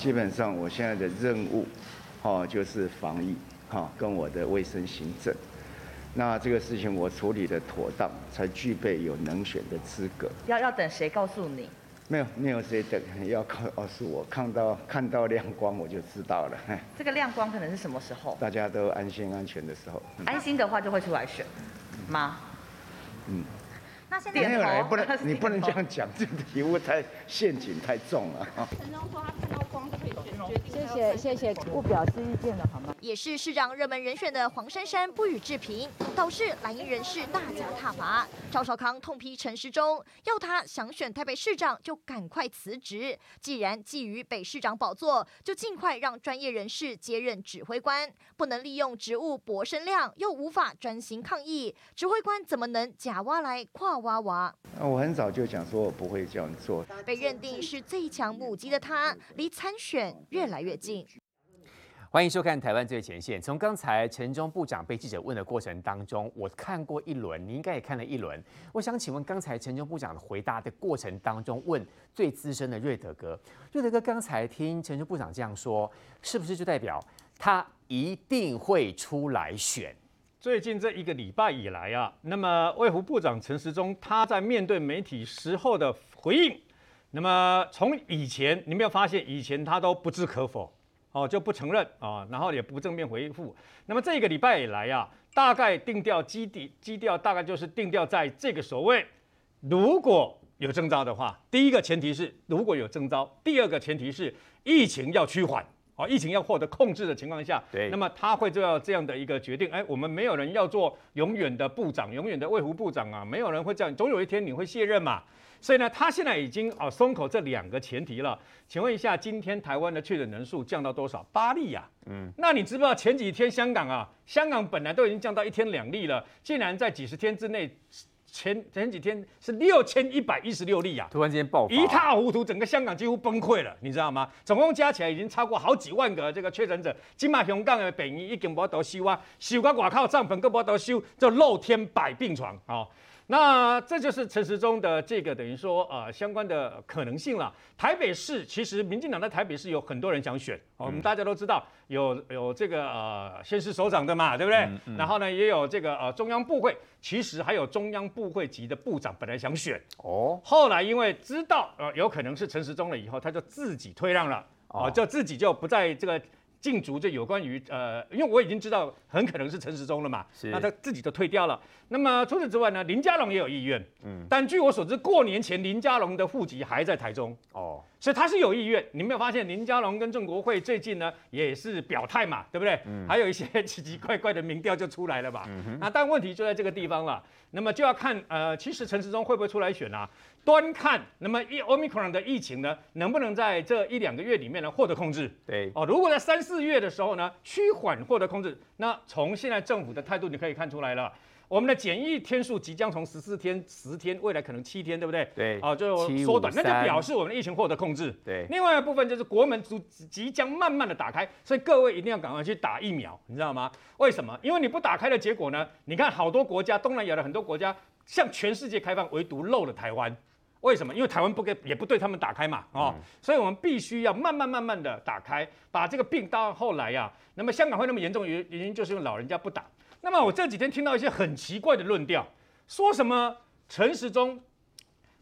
基本上我现在的任务，哦，就是防疫，哈，跟我的卫生行政。那这个事情我处理的妥当，才具备有能选的资格。要要等谁告诉你？没有，没有谁等，要告告诉我，看到看到亮光我就知道了。这个亮光可能是什么时候？大家都安心安全的时候。嗯、安心的话就会出来选吗？嗯。那现在没有来，不能 你不能这样讲，这个题目太陷阱太重了。陈忠说他看到光就可以决定。谢谢谢谢，不表示意见了好吗？也是市长热门人选的黄珊珊不予置评，导致蓝营人士大加挞伐。赵少康痛批陈时中，要他想选台北市长就赶快辞职，既然觊觎北市长宝座，就尽快让专业人士接任指挥官，不能利用职务博声量，又无法专心抗疫，指挥官怎么能假挖来跨？挖娃！那我很早就讲说，我不会这样做。被认定是最强母鸡的他，离参选越来越近。欢迎收看《台湾最前线》。从刚才陈时中部长被记者问的过程当中，我看过一轮，你应该也看了一轮。我想请问，刚才陈时中部长的回答的过程当中，问最资深的瑞德哥，瑞德哥刚才听陈时中部长这样说，是不是就代表他一定会出来选？最近这一个礼拜以来啊，那么卫福部长陈时中他在面对媒体时候的回应，那么从以前你没有发现，以前他都不置可否哦，就不承认啊，然后也不正面回复。那么这个礼拜以来啊，大概定调基底基调大概就是定调在这个所谓如果有征兆的话，第一个前提是如果有征兆，第二个前提是疫情要趋缓。哦，疫情要获得控制的情况下，对，那么他会做这样的一个决定。哎，我们没有人要做永远的部长，永远的卫福部长啊，没有人会这样，总有一天你会卸任嘛。所以呢，他现在已经啊松口这两个前提了。请问一下，今天台湾的确诊人数降到多少？八例呀。嗯，那你知不知道前几天香港啊，香港本来都已经降到一天两例了，竟然在几十天之内。前前几天是六千一百一十六例啊，突然间爆发，一塌糊涂，整个香港几乎崩溃了，你知道吗？总共加起来已经超过好几万个这个确诊者。今嘛香港的病院已经无得收啊，收到外靠帐篷更无得收，就露天摆病床啊。哦那这就是陈时中的这个等于说呃相关的可能性了。台北市其实民进党在台北市有很多人想选，我们大家都知道有有这个呃县市首长的嘛，对不对？然后呢也有这个呃中央部会，其实还有中央部会级的部长本来想选哦，后来因为知道呃有可能是陈时中了以后，他就自己退让了哦，就自己就不在这个。竞逐这有关于呃，因为我已经知道很可能是陈时中了嘛，是。那他自己都退掉了。那么除此之外呢，林佳龙也有意愿，嗯，但据我所知，过年前林佳龙的户籍还在台中。哦，所以他是有意愿。你没有发现林佳龙跟郑国会最近呢也是表态嘛，对不对？嗯，还有一些奇奇怪怪的民调就出来了吧？嗯哼，那但问题就在这个地方了。那么就要看呃，其实陈时中会不会出来选啊？端看那么一 Omicron 的疫情呢，能不能在这一两个月里面呢获得控制？对哦，如果在三四月的时候呢趋缓获得控制，那从现在政府的态度你可以看出来了。我们的检疫天数即将从十四天、十天，未来可能七天，对不对？对，哦，就缩短，那就表示我们的疫情获得控制。对，另外一部分就是国门即即将慢慢的打开，所以各位一定要赶快去打疫苗，你知道吗？为什么？因为你不打开的结果呢？你看好多国家，东南亚的很多国家向全世界开放，唯独漏了台湾。为什么？因为台湾不给，也不对他们打开嘛，哦，嗯、所以我们必须要慢慢慢慢的打开，把这个病到后来呀、啊，那么香港会那么严重，原原因就是因为老人家不打。那么我这几天听到一些很奇怪的论调，说什么陈时中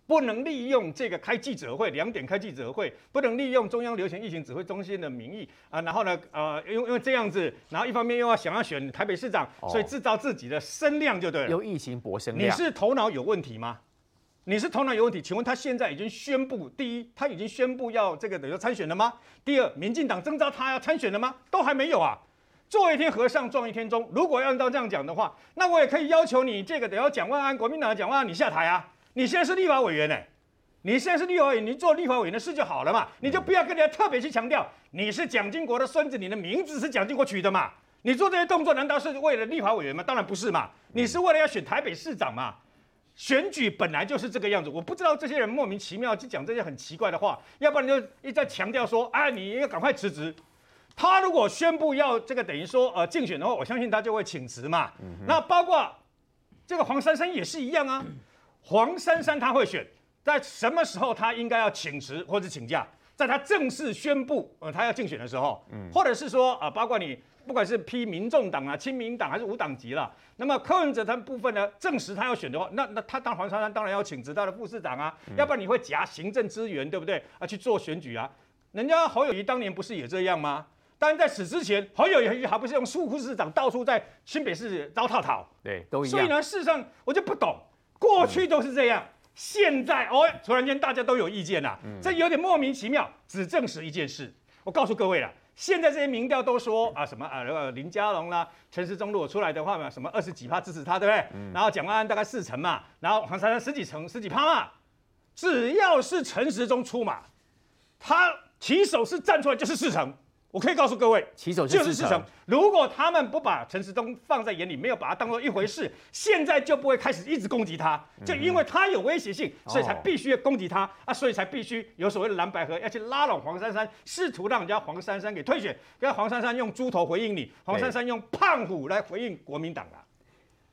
不能利用这个开记者会，两点开记者会，不能利用中央流行疫情指挥中心的名义啊，然后呢，呃，因为因为这样子，然后一方面又要想要选台北市长，所以制造自己的声量就对了。用疫情博声量。你是头脑有问题吗？你是头脑有问题？请问他现在已经宣布，第一，他已经宣布要这个等于参选了吗？第二，民进党征召他要参选了吗？都还没有啊。做一天和尚撞一天钟。如果要按照这样讲的话，那我也可以要求你这个得要蒋万安，国民党的蒋万安，你下台啊！你现在是立法委员呢、你现在是立法委员，你做立法委员的事就好了嘛，你就不要跟人家特别去强调你是蒋经国的孙子，你的名字是蒋经国取的嘛？你做这些动作难道是为了立法委员吗？当然不是嘛，你是为了要选台北市长嘛？选举本来就是这个样子，我不知道这些人莫名其妙去讲这些很奇怪的话，要不然就一再强调说，哎，你要赶快辞职。他如果宣布要这个等于说呃竞选的话，我相信他就会请辞嘛。嗯、那包括这个黄珊珊也是一样啊。黄珊珊他会选，在什么时候他应该要请辞或者请假？在他正式宣布呃他要竞选的时候，嗯，或者是说啊、呃，包括你不管是批民众党啊、亲民党还是无党籍了，那么柯文哲他部分呢证实他要选的话，那那他当黄珊珊当然要请辞他的副市长啊，嗯、要不然你会夹行政资源对不对啊去做选举啊？人家侯友谊当年不是也这样吗？当然在此之前，侯友宜还不是用副市长到处在新北市招套套，对，都一样。所以呢，事实上我就不懂，过去都是这样。嗯现在哦，突然间大家都有意见了，嗯、这有点莫名其妙。只证实一件事，我告诉各位了，现在这些民调都说啊什么啊，林佳龙啦、陈时中如果出来的话嘛，什么二十几趴支持他，对不对？嗯、然后蒋万安大概四成嘛，然后黄珊珊十几成十几趴嘛，只要是陈时中出马，他起手是站出来就是四成。我可以告诉各位，骑手就是事成。如果他们不把陈时中放在眼里，没有把他当做一回事，现在就不会开始一直攻击他。就因为他有威胁性，所以才必须要攻击他啊，所以才必须有所谓的蓝白合，要去拉拢黄珊珊，试图让人家黄珊珊给退选。跟黄珊珊用猪头回应你，黄珊珊用胖虎来回应国民党啊。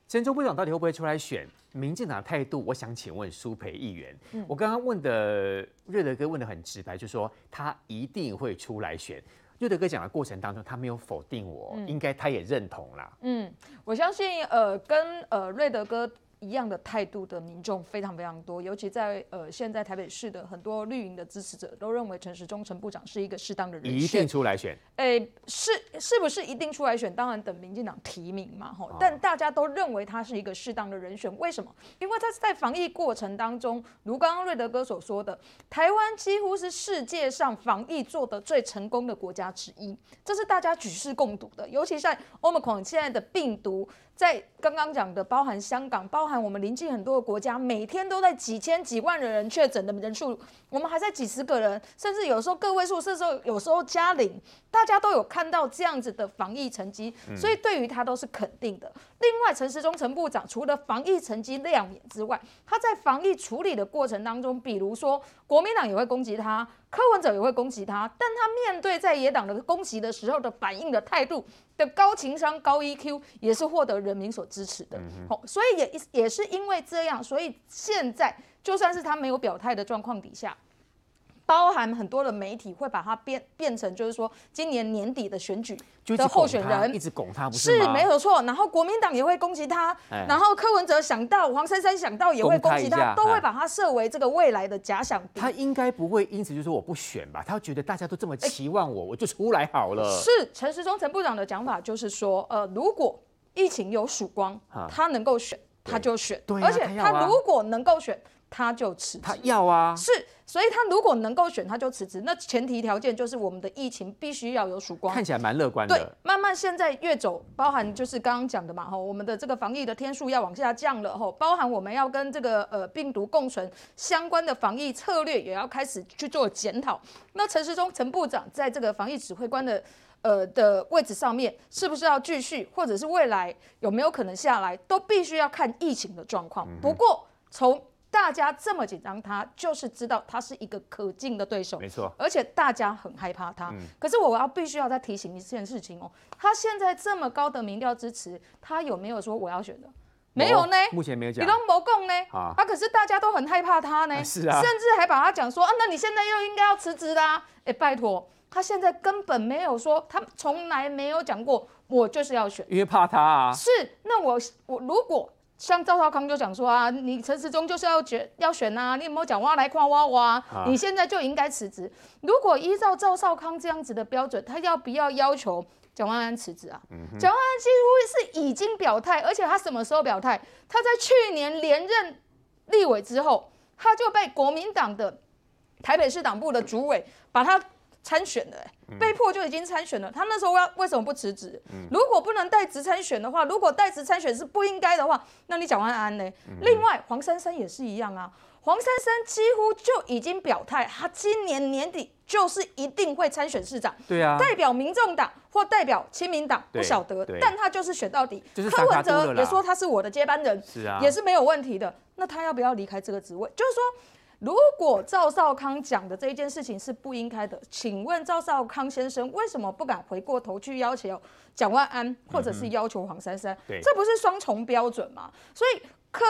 陈时中部长到底会不会出来选？民进党的态度，我想请问苏培议员。我刚刚问的瑞德哥问的很直白，就是说他一定会出来选。瑞德哥讲的过程当中，他没有否定我，嗯、应该他也认同啦。嗯，我相信，呃，跟呃瑞德哥。一样的态度的民众非常非常多，尤其在呃现在台北市的很多绿营的支持者都认为陈时中陈部长是一个适当的人选，一定出来选。哎、欸，是是不是一定出来选？当然等民进党提名嘛，吼。但大家都认为他是一个适当的人选，为什么？因为他是在防疫过程当中，如刚刚瑞德哥所说的，台湾几乎是世界上防疫做得最成功的国家之一，这是大家举世共睹的。尤其在 Omicron 现在的病毒。在刚刚讲的，包含香港，包含我们邻近很多的国家，每天都在几千几万的人确诊的人数，我们还在几十个人，甚至有时候个位数，甚至有时候加零，大家都有看到这样子的防疫成绩，所以对于他都是肯定的。另外，陈时中陈部长除了防疫成绩亮眼之外，他在防疫处理的过程当中，比如说国民党也会攻击他。柯文哲也会攻击他，但他面对在野党的攻击的时候的反应的态度的高情商、高 EQ，也是获得人民所支持的。好，所以也也是因为这样，所以现在就算是他没有表态的状况底下。包含很多的媒体会把它变变成，就是说今年年底的选举的候选人，一直拱他，不是？是没有错。然后国民党也会攻击他，然后柯文哲想到，黄珊珊想到也会攻击他，都会把他设为这个未来的假想敌。他应该不会因此就说我不选吧？他觉得大家都这么期望我，我就出来好了。是陈时中陈部长的讲法，就是说，呃，如果疫情有曙光，他能够选，他就选。而且他如果能够选。他就辞职，他要啊，是，所以他如果能够选，他就辞职。那前提条件就是我们的疫情必须要有曙光，看起来蛮乐观的。对，慢慢现在越走，包含就是刚刚讲的嘛，吼，我们的这个防疫的天数要往下降了，吼，包含我们要跟这个呃病毒共存相关的防疫策略也要开始去做检讨。那陈时中陈部长在这个防疫指挥官的呃的位置上面，是不是要继续，或者是未来有没有可能下来，都必须要看疫情的状况。不过从大家这么紧张他，就是知道他是一个可敬的对手，没错。而且大家很害怕他。嗯、可是我要必须要再提醒一件事情哦，他现在这么高的民调支持，他有没有说我要选的？没有呢，目前没有讲。你都没讲呢？啊，可是大家都很害怕他呢。啊是啊。甚至还把他讲说啊，那你现在又应该要辞职啦。哎，拜托，他现在根本没有说，他从来没有讲过我就是要选，因为怕他啊。是，那我我如果。像赵少康就讲说啊，你陈时中就是要选要选啊，你有没有讲话来夸我啊？你现在就应该辞职。如果依照赵少康这样子的标准，他要不要要求蒋万安辞职啊？蒋万安几乎是已经表态，而且他什么时候表态？他在去年连任立委之后，他就被国民党的台北市党部的主委把他。参选的，被迫就已经参选了。他那时候要为什么不辞职？如果不能代职参选的话，如果代职参选是不应该的话，那你蒋万安呢？另外，黄珊珊也是一样啊。黄珊珊几乎就已经表态，他今年年底就是一定会参选市长。对啊，代表民众党或代表亲民党不晓得，但他就是选到底。柯文哲也说他是我的接班人，是啊，也是没有问题的。那他要不要离开这个职位？就是说。如果赵少康讲的这一件事情是不应该的，请问赵少康先生为什么不敢回过头去要求蒋万安，或者是要求黄珊珊？嗯、这不是双重标准吗？所以柯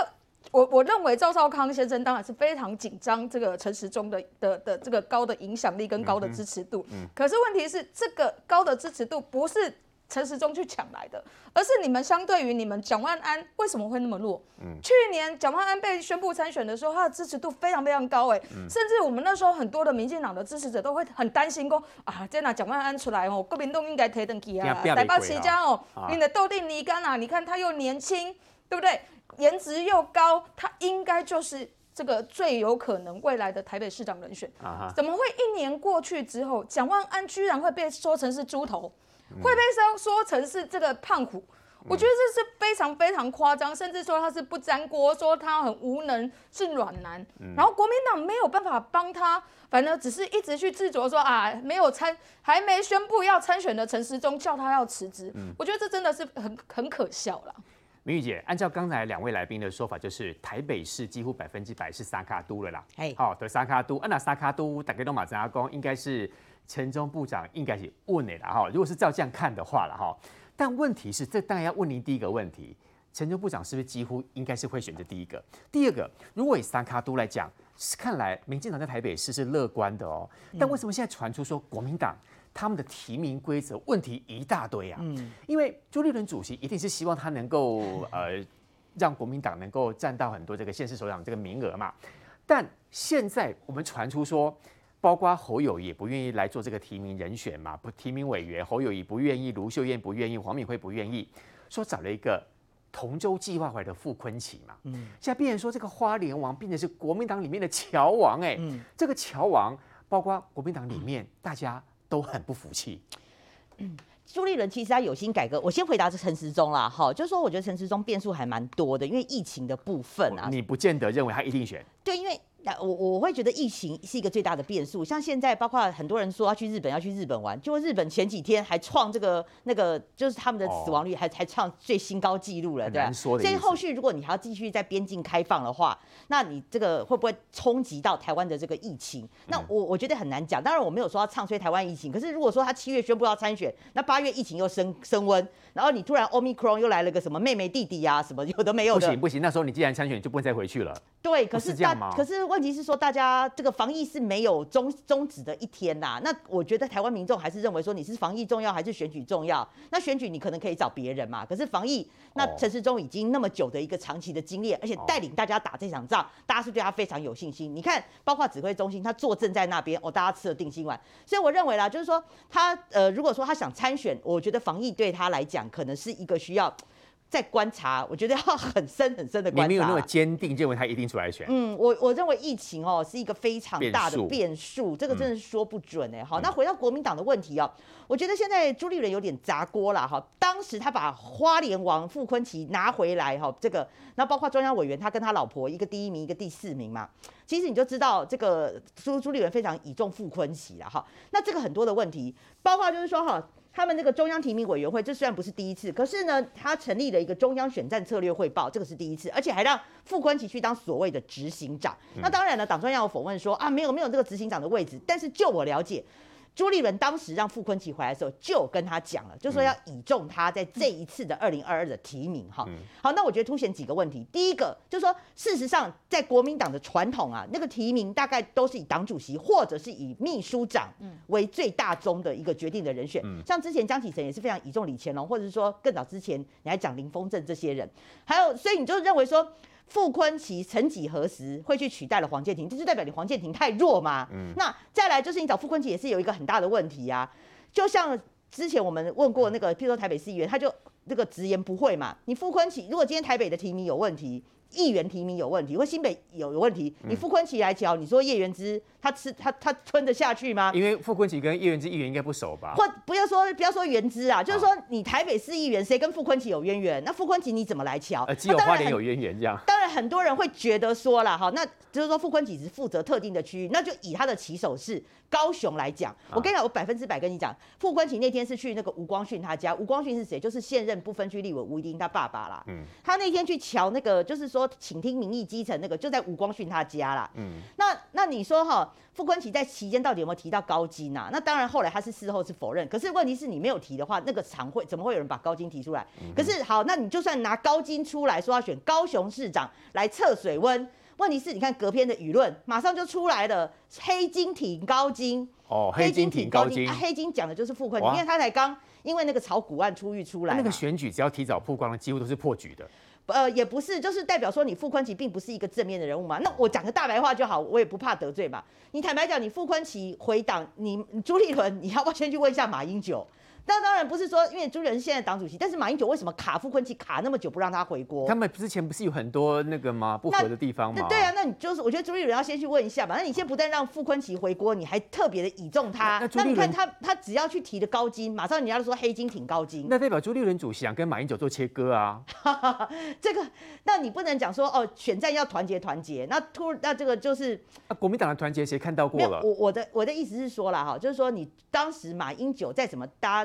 我我认为赵少康先生当然是非常紧张这个陈时中的的的这个高的影响力跟高的支持度，嗯，可是问题是这个高的支持度不是陈时中去抢来的，而是你们相对于你们蒋万安为什么会那么弱？嗯，去年蒋万安被宣布参选的时候，他的支持度非常非常高，哎，甚至我们那时候很多的民进党的支持者都会很担心说啊，这哪蒋万安出来哦，国民党应该提登记啊，台北市长哦，你的斗定尼干啊，你看他又年轻，对不对？颜值又高，他应该就是这个最有可能未来的台北市长人选。Uh huh. 怎么会一年过去之后，蒋万安居然会被说成是猪头，嗯、会被说说成是这个胖虎？嗯、我觉得这是非常非常夸张，甚至说他是不粘锅，说他很无能，是软男。嗯、然后国民党没有办法帮他，反正只是一直去执着说啊，没有参，还没宣布要参选的陈时中叫他要辞职。嗯、我觉得这真的是很很可笑了。明玉姐，按照刚才两位来宾的说法，就是台北市几乎百分之百是沙卡都了啦。哎好，对，三脚督，那沙卡都大家都马上讲，应该是陈时中部长应该是稳的啦。哈，如果是照这样看的话了哈，但问题是，这当然要问您第一个问题，陈时中部长是不是几乎应该是会选择第一个？第二个，如果以三卡都来讲，看来民进党在台北市是乐观的哦。但为什么现在传出说国民党？他们的提名规则问题一大堆啊，嗯，因为朱立伦主席一定是希望他能够 呃让国民党能够占到很多这个县市首长这个名额嘛，但现在我们传出说，包括侯友宜也不愿意来做这个提名人选嘛，不提名委员，侯友宜不愿意，卢秀燕不愿意，黄敏惠不愿意，说找了一个同舟计划回来的傅昆萁嘛，嗯，现在变成说这个花莲王变成是国民党里面的乔王哎，嗯，这个乔王包括国民党里面大家。都很不服气。嗯，朱立伦其实他有心改革。我先回答是陈时中啦，哈，就是说我觉得陈时中变数还蛮多的，因为疫情的部分啊，你不见得认为他一定选。对，因为。我我会觉得疫情是一个最大的变数，像现在包括很多人说要去日本，要去日本玩，就日本前几天还创这个那个，就是他们的死亡率还还创最新高纪录了，对吧？所以后续如果你还要继续在边境开放的话，那你这个会不会冲击到台湾的这个疫情？那我我觉得很难讲。当然我没有说要唱衰台湾疫情，可是如果说他七月宣布要参选，那八月疫情又升升温，然后你突然 Omicron 又来了个什么妹妹弟弟呀、啊，什么有的没有的，不行不行，那时候你既然参选，你就不能再回去了。对，可是大可是问题是说大家。这个防疫是没有终终止的一天呐。那我觉得台湾民众还是认为说，你是防疫重要还是选举重要？那选举你可能可以找别人嘛。可是防疫，那陈时中已经那么久的一个长期的经验，而且带领大家打这场仗，大家是对他非常有信心。你看，包括指挥中心，他坐镇在那边，哦，大家吃了定心丸。所以我认为啦，就是说他呃，如果说他想参选，我觉得防疫对他来讲可能是一个需要。在观察，我觉得要很深很深的观察。你没有那么坚定认为他一定出来选？嗯，我我认为疫情哦是一个非常大的变数，这个真的是说不准哎。好，那回到国民党的问题哦，我觉得现在朱立伦有点砸锅了哈。当时他把花莲王傅昆奇拿回来哈，这个那包括中央委员，他跟他老婆一个第一名，一个第四名嘛。其实你就知道这个朱朱立伦非常倚重傅昆奇了哈。那这个很多的问题，包括就是说哈。他们这个中央提名委员会，这虽然不是第一次，可是呢，他成立了一个中央选战策略汇报，这个是第一次，而且还让傅昆萁去当所谓的执行长。那当然了，党中央有否认说啊，没有没有这个执行长的位置，但是就我了解。朱立伦当时让傅昆萁回来的时候，就跟他讲了，就说要倚重他在这一次的二零二二的提名哈。好，那我觉得凸显几个问题。第一个就是说，事实上在国民党的传统啊，那个提名大概都是以党主席或者是以秘书长为最大宗的一个决定的人选。像之前江启臣也是非常倚重李乾隆，或者是说更早之前你还讲林峰正这些人，还有所以你就认为说。傅昆奇曾几何时会去取代了黄建庭？这就代表你黄建庭太弱嘛？嗯，那再来就是你找傅昆奇也是有一个很大的问题呀、啊，就像之前我们问过那个，譬如说台北市议员，他就那个直言不讳嘛。你傅昆奇如果今天台北的提名有问题，议员提名有问题，或新北有有问题，你傅昆萁来瞧，你说叶元之他吃他他吞得下去吗？因为傅昆萁跟叶元之议员应该不熟吧？或不要说不要说元之啊，就是说你台北市议员谁跟傅昆萁有渊源？那傅昆萁你怎么来瞧？呃，只有花莲有渊源这样。当然很多人会觉得说了哈，那就是说傅昆萁只负责特定的区域，那就以他的起手是高雄来讲，我跟你讲，我百分之百跟你讲，傅昆萁那天是去那个吴光训他家，吴光训是谁？就是现任不分区立委吴怡丁他爸爸啦。嗯，他那天去瞧那个，就是说。说倾听民意基层那个，就在吴光训他家啦。嗯，那那你说哈，傅昆萁在期间到底有没有提到高金啊？那当然后来他是事后是否认。可是问题是你没有提的话，那个常会怎么会有人把高金提出来？可是好，那你就算拿高金出来说要选高雄市长来测水温，问题是你看隔天的舆论马上就出来了，黑金挺高金。哦，黑金挺高金，黑金讲的就是傅崐萁，因为他才刚因为那个炒股案出狱出来，那个选举只要提早曝光了，几乎都是破局的。呃，也不是，就是代表说你傅昆萁并不是一个正面的人物嘛。那我讲个大白话就好，我也不怕得罪嘛。你坦白讲，你傅昆萁回党，你朱立伦，你要不要先去问一下马英九？那当然不是说，因为朱立伦是现在党主席，但是马英九为什么卡傅昆萁卡那么久不让他回锅？他们之前不是有很多那个吗？不合的地方吗？对啊，那你就是我觉得朱立伦要先去问一下嘛。那你现在不但让傅昆萁回锅，你还特别的倚重他。那，那你看他他只要去提的高金，马上人家就说黑金挺高金。那代表朱立伦主席想跟马英九做切割啊？这个，那你不能讲说哦，选战要团结团结。那突那这个就是啊，国民党的团结谁看到过了？我我的我的意思是说了哈，就是说你当时马英九再怎么搭。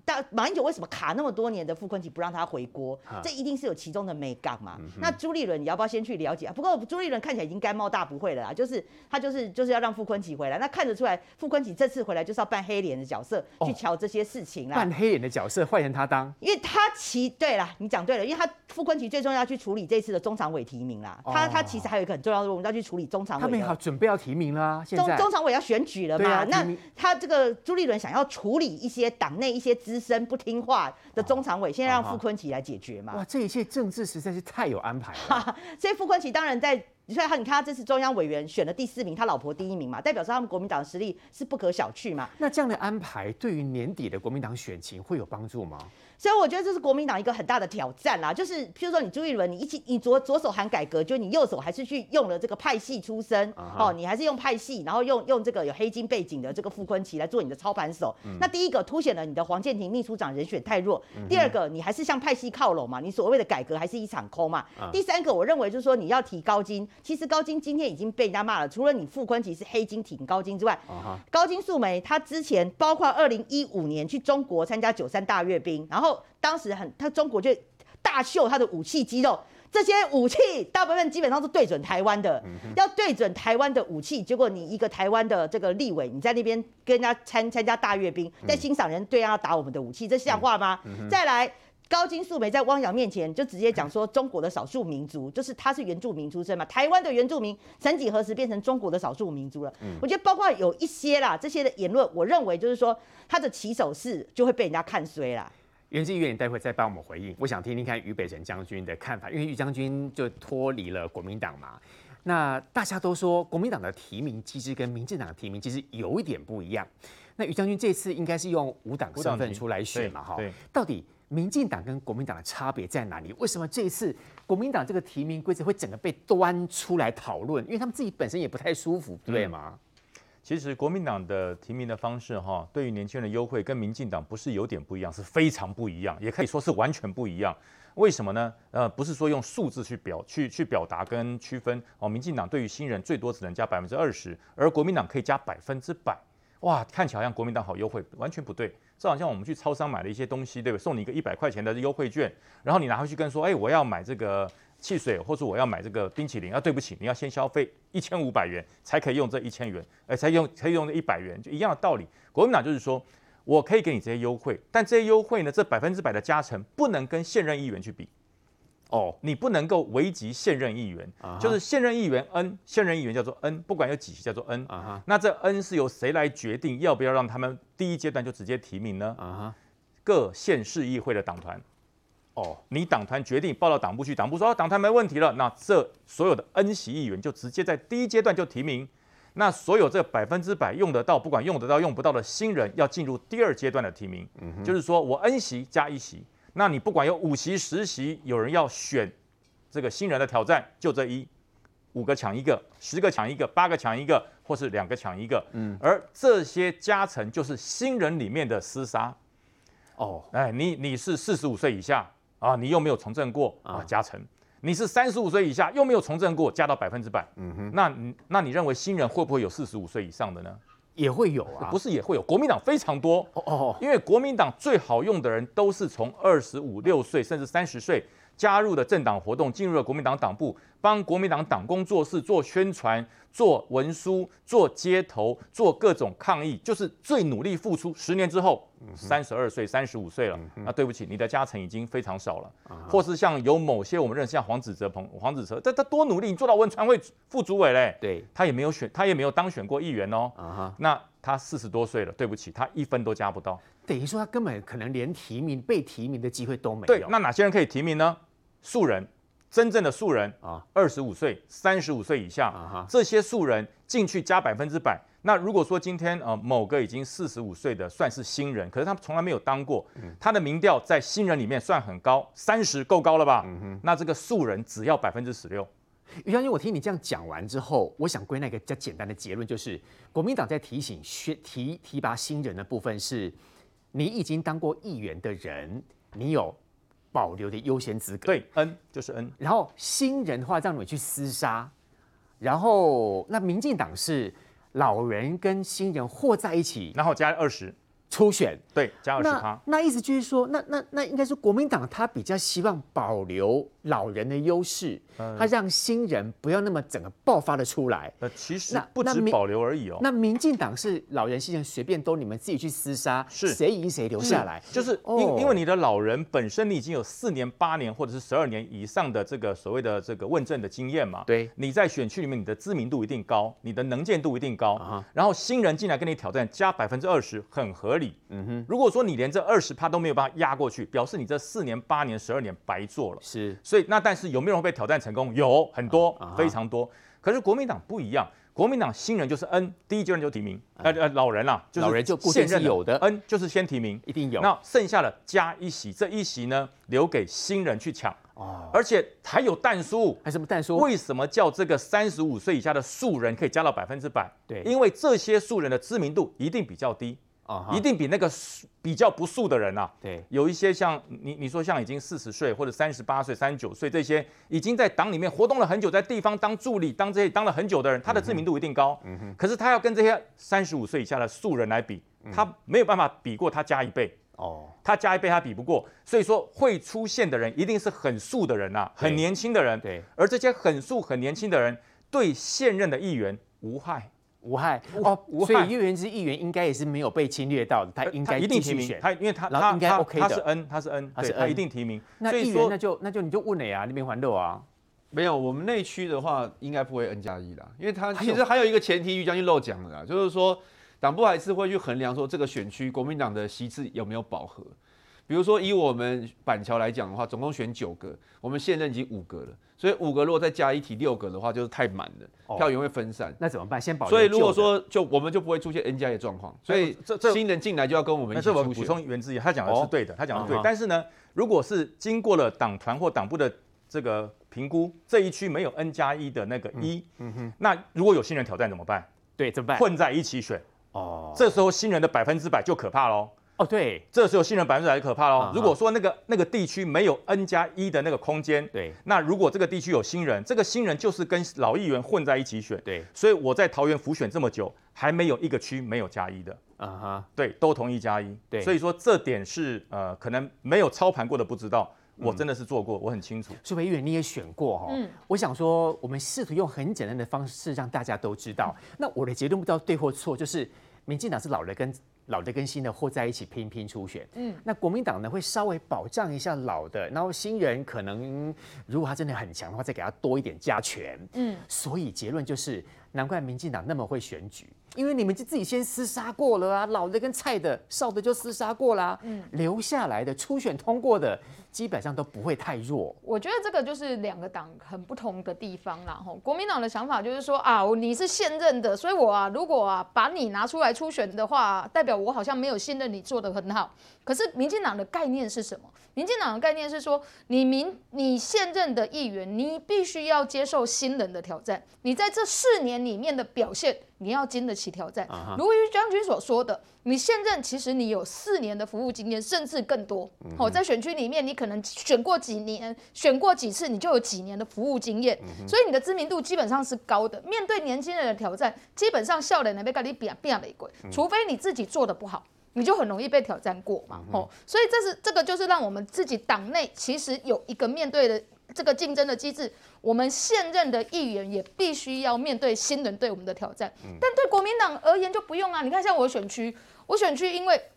但马英九为什么卡那么多年的傅昆萁不让他回国？这一定是有其中的美感嘛。那朱立伦你要不要先去了解？不过朱立伦看起来已经该冒大不会了啦，就是他就是就是要让傅昆萁回来。那看得出来，傅昆萁这次回来就是要扮黑脸的角色去瞧这些事情啦。扮黑脸的角色换成他当，因为他其对了，你讲对了，因为他傅昆萁最重要去处理这次的中常委提名啦。他他其实还有一个很重要的任务要去处理中常委。他们好准备要提名啦，现在中中常委要选举了嘛？那他这个朱立伦想要处理一些党内一些资深不听话。的中常委，现在让傅昆萁来解决嘛？哇，这一切政治实在是太有安排了。所以傅昆萁当然在，所以他你看他这次中央委员选了第四名，他老婆第一名嘛，代表说他们国民党的实力是不可小觑嘛。那这样的安排对于年底的国民党选情会有帮助吗？所以我觉得这是国民党一个很大的挑战啦，就是譬如说你朱立伦，你一起你左左手喊改革，就你右手还是去用了这个派系出身，uh huh. 哦，你还是用派系，然后用用这个有黑金背景的这个傅昆萁来做你的操盘手。嗯、那第一个凸显了你的黄建庭秘书长人选太弱，嗯、第二个你还是向派系靠拢嘛，你所谓的改革还是一场空嘛。Uh huh. 第三个我认为就是说你要提高金，其实高金今天已经被人家骂了，除了你傅崐萁是黑金挺高金之外，uh huh. 高金素梅她之前包括二零一五年去中国参加九三大阅兵，然后。当时很，她中国就大秀她的武器肌肉，这些武器大部分基本上是对准台湾的，嗯、要对准台湾的武器。结果你一个台湾的这个立委，你在那边跟人家参参加大阅兵，在欣赏人对岸要打我们的武器，这像话吗？再来，高金素梅在汪洋面前就直接讲说，中国的少数民族就是他是原住民出身嘛，台湾的原住民曾几何时变成中国的少数民族了？嗯、我觉得包括有一些啦，这些的言论，我认为就是说他的起手式就会被人家看衰啦。袁志议员，你待会再帮我们回应。我想听听看于北辰将军的看法，因为于将军就脱离了国民党嘛。那大家都说国民党的提名机制跟民进党的提名其实有一点不一样。那于将军这次应该是用无党身份出来选嘛？哈，到底民进党跟国民党的差别在哪里？为什么这一次国民党这个提名规则会整个被端出来讨论？因为他们自己本身也不太舒服，对吗？其实国民党的提名的方式，哈，对于年轻人的优惠跟民进党不是有点不一样，是非常不一样，也可以说是完全不一样。为什么呢？呃，不是说用数字去表去去表达跟区分哦。民进党对于新人最多只能加百分之二十，而国民党可以加百分之百。哇，看起来好像国民党好优惠，完全不对。这好像我们去超商买了一些东西，对不对？送你一个一百块钱的优惠券，然后你拿回去跟说，哎，我要买这个。汽水，或者我要买这个冰淇淋啊，对不起，你要先消费一千五百元才可以用这一千元，哎，才用才用这一百元，就一样的道理。国民党就是说，我可以给你这些优惠，但这些优惠呢，这百分之百的加成不能跟现任议员去比。哦，你不能够危及现任议员，就是现任议员 N，现任议员叫做 N，不管有几席叫做 N。那这 N 是由谁来决定要不要让他们第一阶段就直接提名呢？各县市议会的党团。哦，你党团决定报到党部去，党部说哦，党团没问题了，那这所有的 N 席议员就直接在第一阶段就提名，那所有这百分之百用得到，不管用得到用不到的新人，要进入第二阶段的提名，嗯、就是说我 N 席加一席，那你不管有五席十席，有人要选这个新人的挑战，就这一五个抢一个，十个抢一个，八个抢一个，或是两个抢一个，嗯，而这些加成就是新人里面的厮杀，哦，哎，你你是四十五岁以下。啊，你又没有从政过啊，加成。你是三十五岁以下又没有从政过，加到百分之百。嗯哼，那那你认为新人会不会有四十五岁以上的呢？也会有啊，不是也会有。国民党非常多哦，哦，因为国民党最好用的人都是从二十五六岁甚至三十岁加入了政党活动，进入了国民党党部，帮国民党党工作室做宣传、做文书、做街头、做各种抗议，就是最努力付出。十年之后，三十二岁、三十五岁了，那对不起，你的加成已经非常少了。或是像有某些我们认识，像黄子哲朋、黄子哲，他他多努力，你做到文传会副主委嘞，对，他也没有选，他也没有当选过议员哦。那他四十多岁了，对不起，他一分都加不到。等于说他根本可能连提名、被提名的机会都没有。对，那哪些人可以提名呢？素人，真正的素人啊，二十五岁、三十五岁以下，啊、这些素人进去加百分之百。那如果说今天呃某个已经四十五岁的算是新人，可是他从来没有当过，嗯、他的民调在新人里面算很高，三十够高了吧？嗯、那这个素人只要百分之十六。于将军，我听你这样讲完之后，我想归纳一个比较简单的结论，就是国民党在提醒选提提拔新人的部分是。你已经当过议员的人，你有保留的优先资格。对，N 就是 N。然后新人的话让你去厮杀，然后那民进党是老人跟新人和在一起，然后加二十。初选对加二十趴，那意思就是说，那那那应该是国民党他比较希望保留老人的优势，嗯、他让新人不要那么整个爆发的出来。呃，其实不止保留而已哦。那民进党是老人新人随便都你们自己去厮杀，是谁赢谁留下来，嗯、就是因、哦、因为你的老人本身你已经有四年、八年或者是十二年以上的这个所谓的这个问政的经验嘛。对，你在选区里面你的知名度一定高，你的能见度一定高，啊、然后新人进来跟你挑战，加百分之二十很合理。嗯哼，如果说你连这二十趴都没有办法压过去，表示你这四年、八年、十二年白做了。是，所以那但是有没有人会被挑战成功？有很多，啊、非常多。可是国民党不一样，国民党新人就是 N，第一阶段就提名。呃呃，老人啦，就是、老人就现任有的 N 就是先提名，一定有。那剩下的加一席，这一席呢留给新人去抢。哦，而且还有但书，还什么但书？为什么叫这个三十五岁以下的素人可以加到百分之百？对，因为这些素人的知名度一定比较低。一定比那个比较不素的人啊，对，有一些像你你说像已经四十岁或者三十八岁、三十九岁这些已经在党里面活动了很久，在地方当助理、当这些当了很久的人，他的知名度一定高。嗯哼。可是他要跟这些三十五岁以下的素人来比，他没有办法比过他加一倍。哦。他加一倍他比不过，所以说会出现的人一定是很素的人呐，很年轻的人。对。而这些很素很年轻的人对现任的议员无害。无害哦，所以叶元之议员应该也是没有被侵略到的，他应该一定提名，他因为他他应该 OK 的，他是 N，他是 N，他是 N，他一定提名。那议员那就那就你就问了呀，那边还漏啊？没有，我们内区的话应该不会 N 加一啦，因为他其实还有一个前提，于将军漏讲了啦，就是说党部还是会去衡量说这个选区国民党的席次有没有饱和。比如说以我们板桥来讲的话，总共选九个，我们现任已经五个了。所以五个如果再加一提六个的话，就是太满了，票源会分散。那怎么办？先保。所以如果说就我们就不会出现 N 加一的状况。所以这这新人进来就要跟我们一起。补充原之一，他讲的是对的，他讲的对。但是呢，如果是经过了党团或党部的这个评估，这一区没有 N 加一的那个一，嗯哼，那如果有新人挑战怎么办？对，怎么办？混在一起选。哦。这时候新人的百分之百就可怕喽。哦，对，这时候新人百分之百就可怕喽。如果说那个那个地区没有 N 加一的那个空间，对，那如果这个地区有新人，这个新人就是跟老议员混在一起选，对。所以我在桃园辅选这么久，还没有一个区没有加一的，啊哈，对，都同意加一，对。所以说这点是呃，可能没有操盘过的不知道，我真的是做过，我很清楚。苏培议员你也选过哈，嗯，我想说我们试图用很简单的方式让大家都知道，那我的结论不知道对或错，就是民进党是老人跟。老的跟新的和在一起拼拼初选，嗯，那国民党呢会稍微保障一下老的，然后新人可能如果他真的很强的话，再给他多一点加权，嗯，所以结论就是难怪民进党那么会选举，因为你们就自己先厮杀过了啊，老的跟菜的少的就厮杀过啦，嗯，留下来的初选通过的。基本上都不会太弱。我觉得这个就是两个党很不同的地方啦。吼，国民党的想法就是说啊，你是现任的，所以我啊，如果啊把你拿出来初选的话，代表我好像没有信任你做得很好。可是民进党的概念是什么？民进党的概念是说，你民你现任的议员，你必须要接受新人的挑战。你在这四年里面的表现，你要经得起挑战。如于将军所说的，你现任其实你有四年的服务经验，甚至更多。好，在选区里面，你可能选过几年，选过几次，你就有几年的服务经验。所以你的知名度基本上是高的。面对年轻人的挑战，基本上笑脸能被跟你比啊比啊没鬼，除非你自己做的不好。你就很容易被挑战过嘛。哦，所以这是这个就是让我们自己党内其实有一个面对的这个竞争的机制，我们现任的议员也必须要面对新人对我们的挑战。但对国民党而言就不用啊，你看像我选区，我选区因为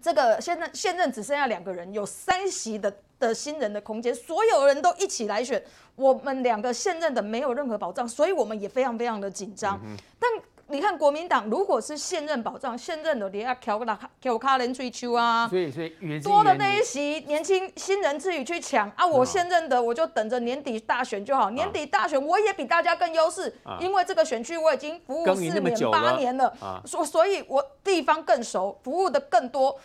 这个现任现任只剩下两个人，有三席的的新人的空间，所有人都一起来选，我们两个现任的没有任何保障，所以我们也非常非常的紧张。但你看国民党，如果是现任保障，现任的你要调个哪调卡人追秋啊，所以所以多的那一席年轻新人自己去抢啊，我现任的我就等着年底大选就好，年底大选我也比大家更优势，因为这个选区我已经服务四年八年了，所所以我地方更熟，服务的更多。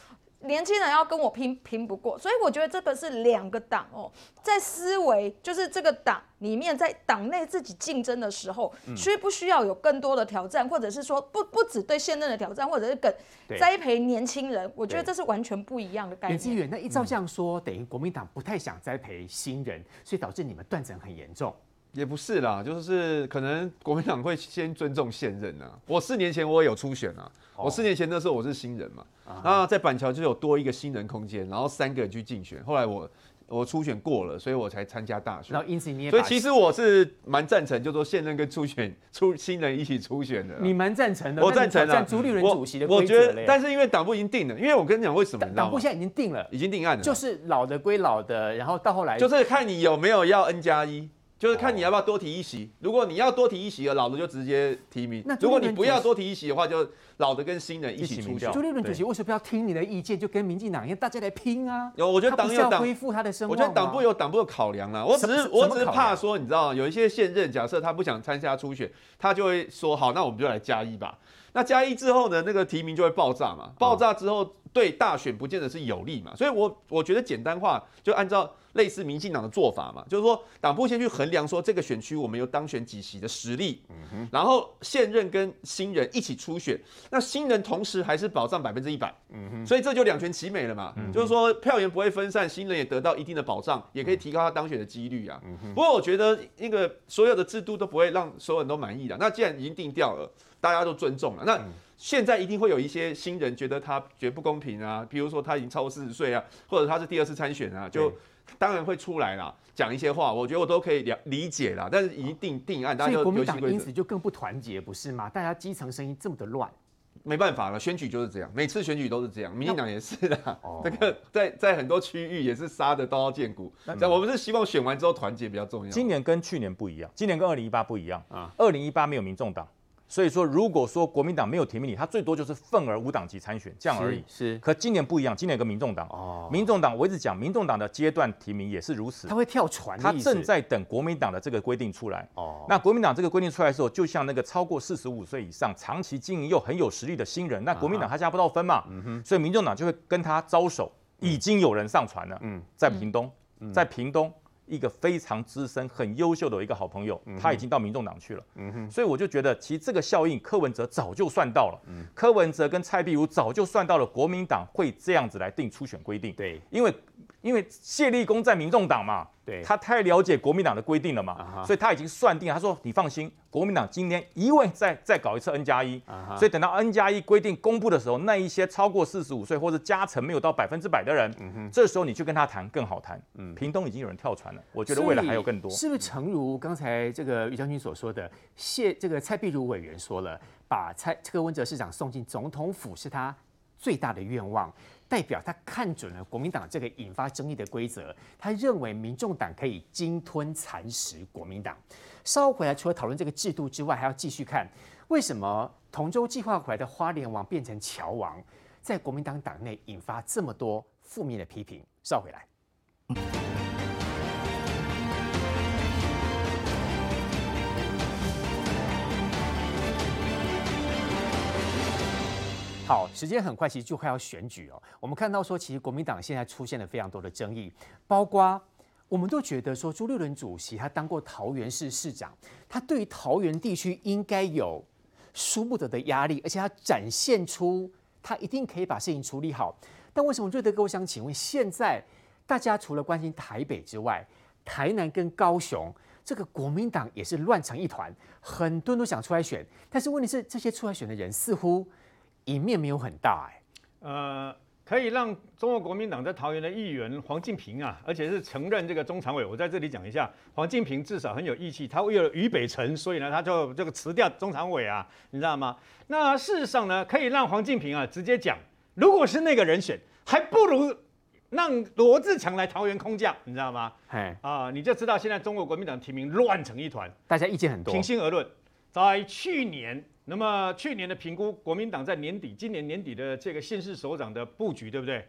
年轻人要跟我拼，拼不过，所以我觉得这个是两个党哦，在思维就是这个党里面，在党内自己竞争的时候，需不需要有更多的挑战，或者是说不不只对现任的挑战，或者是更栽培年轻人，我觉得这是完全不一样的概念。颜那一照这样说，等于国民党不太想栽培新人，所以导致你们断层很严重。也不是啦，就是可能国民党会先尊重现任啊。我四年前我也有初选啊，我四年前那时候我是新人嘛，那在板桥就有多一个新人空间，然后三个人去竞选，后来我我初选过了，所以我才参加大选。然后因此你也，所以其实我是蛮赞成，就说现任跟初选出新人一起初选的。你蛮赞成的，我赞成啊。朱立伦主席的我觉得，但是因为党部已经定了，因为我跟你讲为什么？党部现在已经定了，已经定案了，就是老的归老的，然后到后来就是看你有没有要 N 加一。就是看你要不要多提一席，如果你要多提一席，老的就直接提名；如果你不要多提一席的话，就老的跟新人一起出掉。朱立伦主席为什么不要听你的意见，就跟民进党一样，大家来拼啊？有，我觉得党有党恢复他的。我觉得党部有党部的考量啦。我只是我只是怕说，你知道，有一些现任假设他不想参加初选，他就会说好，那我们就来加一吧。那加一之后呢，那个提名就会爆炸嘛。爆炸之后对大选不见得是有利嘛。所以我我觉得简单化就按照。类似民进党的做法嘛，就是说党部先去衡量说这个选区我们有当选几席的实力，然后现任跟新人一起初选，那新人同时还是保障百分之一百，所以这就两全其美了嘛，就是说票源不会分散，新人也得到一定的保障，也可以提高他当选的几率啊。不过我觉得那个所有的制度都不会让所有人都满意的，那既然已经定掉了，大家都尊重了，那现在一定会有一些新人觉得他觉得不公平啊，比如说他已经超过四十岁啊，或者他是第二次参选啊，就。当然会出来啦，讲一些话，我觉得我都可以了理解啦。但是一定定案，大家就国民党因此就更不团结，不是吗？大家基层声音这么的乱，没办法了，选举就是这样，每次选举都是这样，民进党也是的。哦，这个在在很多区域也是杀的刀刀见骨。那我们是希望选完之后团结比较重要。今年跟去年不一样，今年跟二零一八不一样啊。二零一八没有民众党。所以说，如果说国民党没有提名你，他最多就是份额无党籍参选这样而已。是，是可今年不一样，今年有个民众党。哦。民众党，我一直讲，民众党的阶段提名也是如此。他会跳船。他正在等国民党的这个规定出来。哦。那国民党这个规定出来的时候，就像那个超过四十五岁以上、长期经营又很有实力的新人，那国民党他加不到分嘛。嗯哼。所以民众党就会跟他招手，已经有人上船了。嗯。在屏东，在屏东。一个非常资深、很优秀的一个好朋友，他已经到民众党去了。嗯哼，所以我就觉得，其实这个效应，柯文哲早就算到了。嗯，柯文哲跟蔡壁如早就算到了国民党会这样子来定初选规定。对，因为因为谢立功在民众党嘛。对，他太了解国民党的规定了嘛，uh huh. 所以他已经算定。他说：“你放心，国民党今天一位再再搞一次 N 加一，uh huh. 所以等到 N 加一规定公布的时候，那一些超过四十五岁或者加成没有到百分之百的人，uh huh. 这时候你去跟他谈更好谈。嗯、uh，huh. 屏东已经有人跳船了，我觉得未来还有更多。是不是诚如刚才这个于将军所说的，谢这个蔡壁如委员说了，把蔡柯文哲市长送进总统府是他最大的愿望。”代表他看准了国民党这个引发争议的规则，他认为民众党可以鲸吞蚕食国民党。稍回来，除了讨论这个制度之外，还要继续看为什么同舟计划回来的花莲王变成桥王，在国民党党内引发这么多负面的批评。稍回来。好，时间很快，其实就快要选举哦。我们看到说，其实国民党现在出现了非常多的争议，包括我们都觉得说，朱立伦主席他当过桃园市市长，他对于桃园地区应该有输不得的压力，而且他展现出他一定可以把事情处理好。但为什么瑞德哥，我想请问，现在大家除了关心台北之外，台南跟高雄这个国民党也是乱成一团，很多人都想出来选，但是问题是，这些出来选的人似乎。赢面没有很大哎、呃，可以让中国国民党在桃园的议员黄敬平啊，而且是承认这个中常委。我在这里讲一下，黄敬平至少很有义气，他为了于北辰，所以呢，他就这个辞掉中常委啊，你知道吗？那事实上呢，可以让黄敬平啊直接讲，如果是那个人选，还不如让罗志强来桃园空降，你知道吗？哎啊，你就知道现在中国国民党提名乱成一团，大家意见很多。平心而论，在去年。那么去年的评估，国民党在年底、今年年底的这个县市首长的布局，对不对？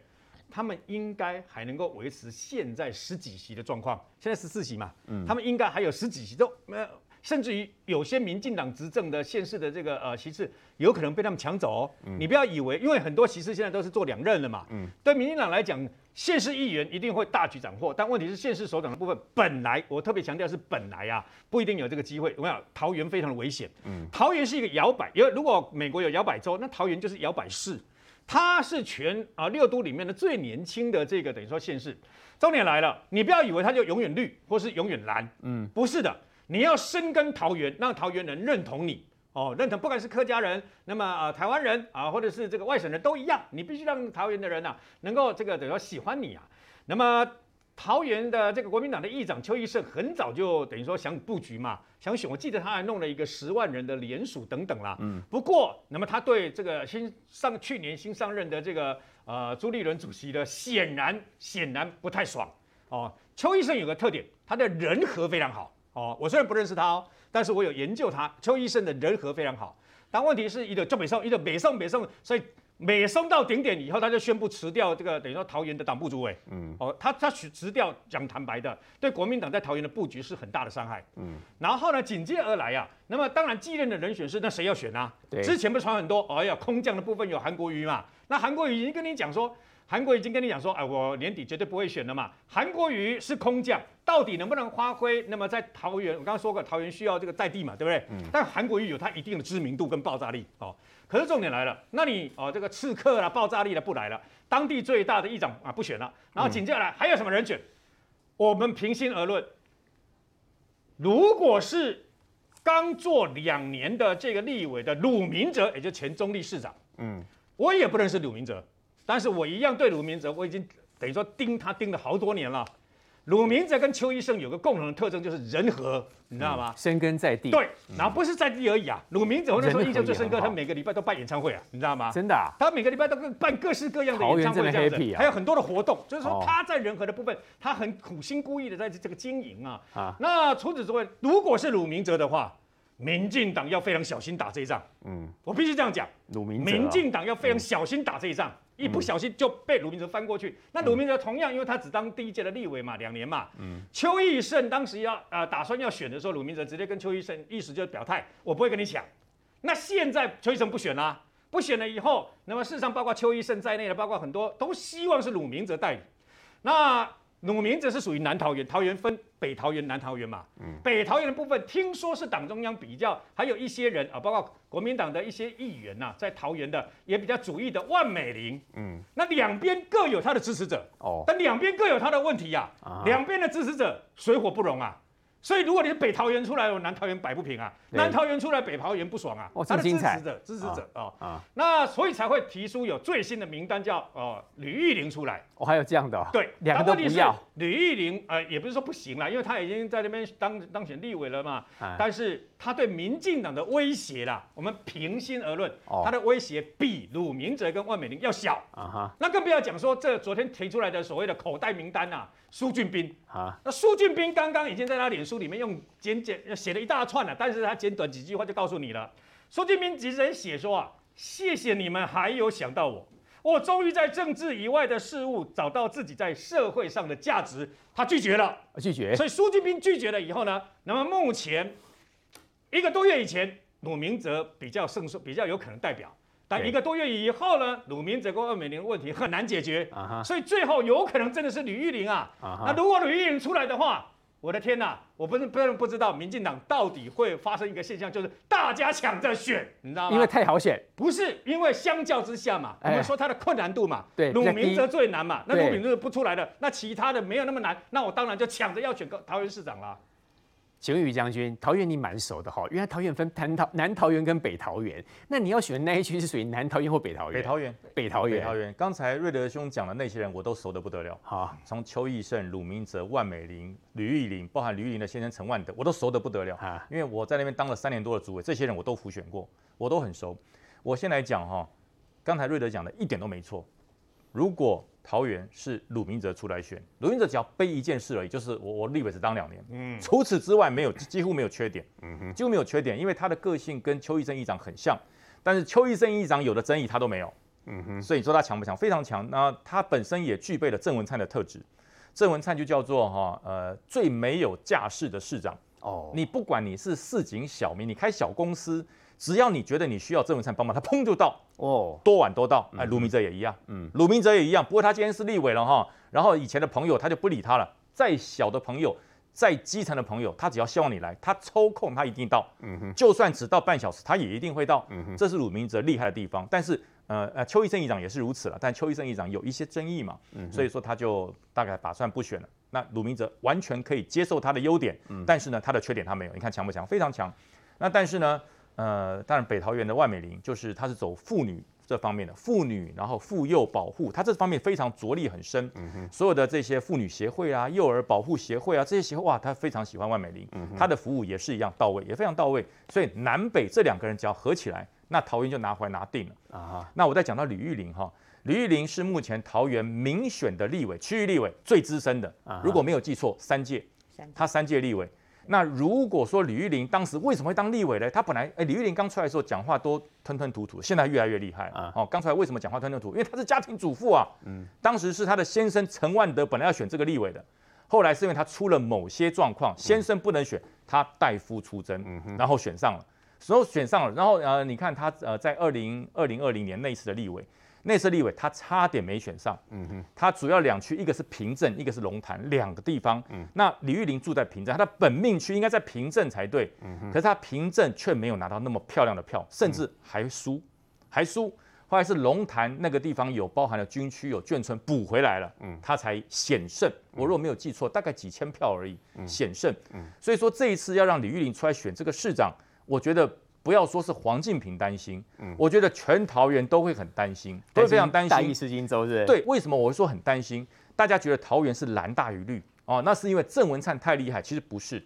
他们应该还能够维持现在十几席的状况，现在十四席嘛，嗯，他们应该还有十几席都没有。甚至于有些民进党执政的县市的这个呃席次，有可能被他们抢走哦。嗯、你不要以为，因为很多席次现在都是做两任了嘛。嗯。对民进党来讲，县市议员一定会大举斩获，但问题是县市首长的部分，本来我特别强调是本来啊，不一定有这个机会。我讲桃园非常的危险。嗯。桃园是一个摇摆，因为如果美国有摇摆州，那桃园就是摇摆市。它是全啊六都里面的最年轻的这个等于说县市。重点来了，你不要以为它就永远绿或是永远蓝。嗯。不是的。你要深耕桃园，让桃园人认同你哦，认同不管是客家人，那么啊、呃、台湾人啊，或者是这个外省人都一样，你必须让桃园的人呐、啊、能够这个等于说喜欢你啊。那么桃园的这个国民党的议长邱奕胜很早就等于说想布局嘛，想选，我记得他还弄了一个十万人的联署等等啦。嗯。不过，那么他对这个新上去年新上任的这个呃朱立伦主席的显然显然不太爽哦。邱奕胜有个特点，他的人和非常好。哦，我虽然不认识他哦，但是我有研究他。邱医生的人和非常好，但问题是，一个就北宋，一个北宋，北宋，所以北宋到顶点以后，他就宣布辞掉这个等于说桃园的党部主委。嗯，哦，他他辞辞掉，讲坦白的，对国民党在桃园的布局是很大的伤害。嗯，然后呢，紧接而来啊，那么当然继任的人选是那谁要选啊？对，之前不是传很多，哎呀，空降的部分有韩国瑜嘛？那韩国瑜已经跟你讲说。韩国已经跟你讲说，哎，我年底绝对不会选了嘛。韩国瑜是空降，到底能不能发挥？那么在桃园，我刚刚说过，桃园需要这个在地嘛，对不对？嗯。但韩国瑜有他一定的知名度跟爆炸力哦。可是重点来了，那你哦这个刺客啦、爆炸力的不来了，当地最大的议长啊不选了，然后紧接着来还有什么人选？我们平心而论，如果是刚做两年的这个立委的鲁明哲，也就是前中立市长，嗯，我也不认识鲁明哲。但是我一样对鲁明哲，我已经等于说盯他盯了好多年了。鲁明哲跟邱医生有个共同的特征，就是人和，你知道吗？深根在地。对，然后不是在地而已啊。鲁明哲我那时候印象最深刻，他每个礼拜都办演唱会啊，你知道吗？真的啊。他每个礼拜都办各式各样的演唱会这样子，还有很多的活动，就是说他在人和的部分，他很苦心孤诣的在这个经营啊。啊。那除此之外，如果是鲁明哲的话，民进党要非常小心打这一仗。嗯。我必须这样讲，鲁明哲，民进党要非常小心打这一仗。一不小心就被鲁明哲翻过去。那鲁明哲同样，因为他只当第一届的立委嘛，两年嘛。嗯。邱义胜当时要呃打算要选的时候，鲁明哲直接跟邱义胜意思就是表态，我不会跟你抢。那现在邱义胜不选啦，不选了以后，那么事实上包括邱义胜在内的，包括很多都希望是鲁明哲代理。那。鲁明哲是属于南桃园，桃园分北桃园、南桃园嘛。嗯。北桃园的部分，听说是党中央比较，还有一些人啊，包括国民党的一些议员呐、啊，在桃园的也比较主义的万美玲。嗯。那两边各有他的支持者。哦。但两边各有他的问题呀、啊。啊。两边的支持者水火不容啊。所以，如果你是北桃园出来，我南桃园摆不平啊；南桃园出来，北桃园不爽啊。他的支持者，支持者啊啊。那所以才会提出有最新的名单，叫哦吕玉玲出来。哦，还有这样的。对，两个都不要。吕玉玲呃，也不是说不行了，因为他已经在那边当当选立委了嘛。但是他对民进党的威胁啦，我们平心而论，他的威胁比鲁明哲跟万美玲要小啊哈。那更不要讲说这昨天提出来的所谓的口袋名单呐，苏俊斌啊。那苏俊斌刚刚已经在他脸书。里面用简简写了一大串了，但是他简短几句话就告诉你了。苏俊斌直接写说啊，谢谢你们还有想到我，我终于在政治以外的事物找到自己在社会上的价值。他拒绝了，拒绝。所以苏俊斌拒绝了以后呢，那么目前一个多月以前，鲁明哲比较胜算，比较有可能代表，但一个多月以后呢，鲁明哲跟万美玲的问题很难解决，uh huh. 所以最后有可能真的是吕玉玲啊。Uh huh. 那如果吕玉玲出来的话，我的天呐，我不是不是不知道民进党到底会发生一个现象，就是大家抢着选，你知道吗？因为太好选，不是因为相较之下嘛，我们说它的困难度嘛，对，鲁明哲最难嘛，那鲁明哲不出来的，那其他的没有那么难，那我当然就抢着要选个桃园市长啦。请问于将军，桃园你蛮熟的哈，原来桃园分南桃南桃园跟北桃园，那你要选的那一区是属于南桃园或北桃园？北桃园，北桃园，北桃园。刚才瑞德兄讲的那些人，我都熟得不得了。好，从邱义胜、鲁明哲、万美玲、吕玉玲，包含吕玉玲的先生陈万德，我都熟得不得了。啊，因为我在那边当了三年多的主委，这些人我都辅选过，我都很熟。我先来讲哈，刚才瑞德讲的一点都没错。如果桃园是鲁明哲出来选，鲁明哲只要背一件事而已，就是我我立委只当两年，嗯，除此之外没有几乎没有缺点，嗯哼，几乎没有缺点，因为他的个性跟邱义正议长很像，但是邱义正议长有的争议他都没有，嗯哼，所以你说他强不强？非常强。那他本身也具备了郑文灿的特质，郑文灿就叫做哈呃最没有架势的市长哦，你不管你是市井小民，你开小公司。只要你觉得你需要郑文灿帮忙，他砰就到哦，多晚都到。哎，卢明哲也一样，嗯，卢明哲也一样。不过他今天是立委了哈，然后以前的朋友他就不理他了。再小的朋友，再基层的朋友，他只要希望你来，他抽空他一定到。嗯哼，就算只到半小时，他也一定会到。嗯哼，这是鲁明哲厉害的地方。但是呃呃，邱奕胜议长也是如此了。但邱奕胜议长有一些争议嘛，嗯，所以说他就大概打算不选了。那鲁明哲完全可以接受他的优点，嗯，但是呢，他的缺点他没有。你看强不强？非常强。那但是呢？呃，当然，北桃园的万美玲就是她是走妇女这方面的妇女，然后妇幼保护，她这方面非常着力很深。嗯哼，所有的这些妇女协会啊、幼儿保护协会啊这些协会，哇，她非常喜欢万美玲。她的服务也是一样到位，也非常到位。所以南北这两个人只要合起来，那桃园就拿回来拿定了啊。那我再讲到吕玉玲哈，吕玉玲是目前桃园民选的立委，区域立委最资深的。啊，如果没有记错，三届，他三届立委。那如果说李玉玲当时为什么会当立委呢？她本来哎，吕玉玲刚出来的时候讲话都吞吞吐吐，现在越来越厉害啊！哦，刚出来为什么讲话吞吞吐吐？因为她是家庭主妇啊。嗯。当时是她的先生陈万德本来要选这个立委的，后来是因为他出了某些状况，先生不能选，他代夫出征，然后选上了，然后选上了，然后呃，你看他呃在二零二零二零年那一次的立委。内设立委，他差点没选上。嗯哼，他主要两区，一个是平镇，一个是龙潭，两个地方。嗯，那李玉玲住在平镇，他的本命区应该在平镇才对。嗯哼，可是他平镇却没有拿到那么漂亮的票，甚至还输，还输。后来是龙潭那个地方有包含了军区，有眷村补回来了，嗯，他才险胜。我如果没有记错，大概几千票而已，险胜。嗯，所以说这一次要让李玉玲出来选这个市长，我觉得。不要说是黄敬平担心，嗯，我觉得全桃园都会很担心，都会非常担心。大意失荆州是？对，为什么我会说很担心？大家觉得桃园是蓝大于绿哦，那是因为郑文灿太厉害，其实不是。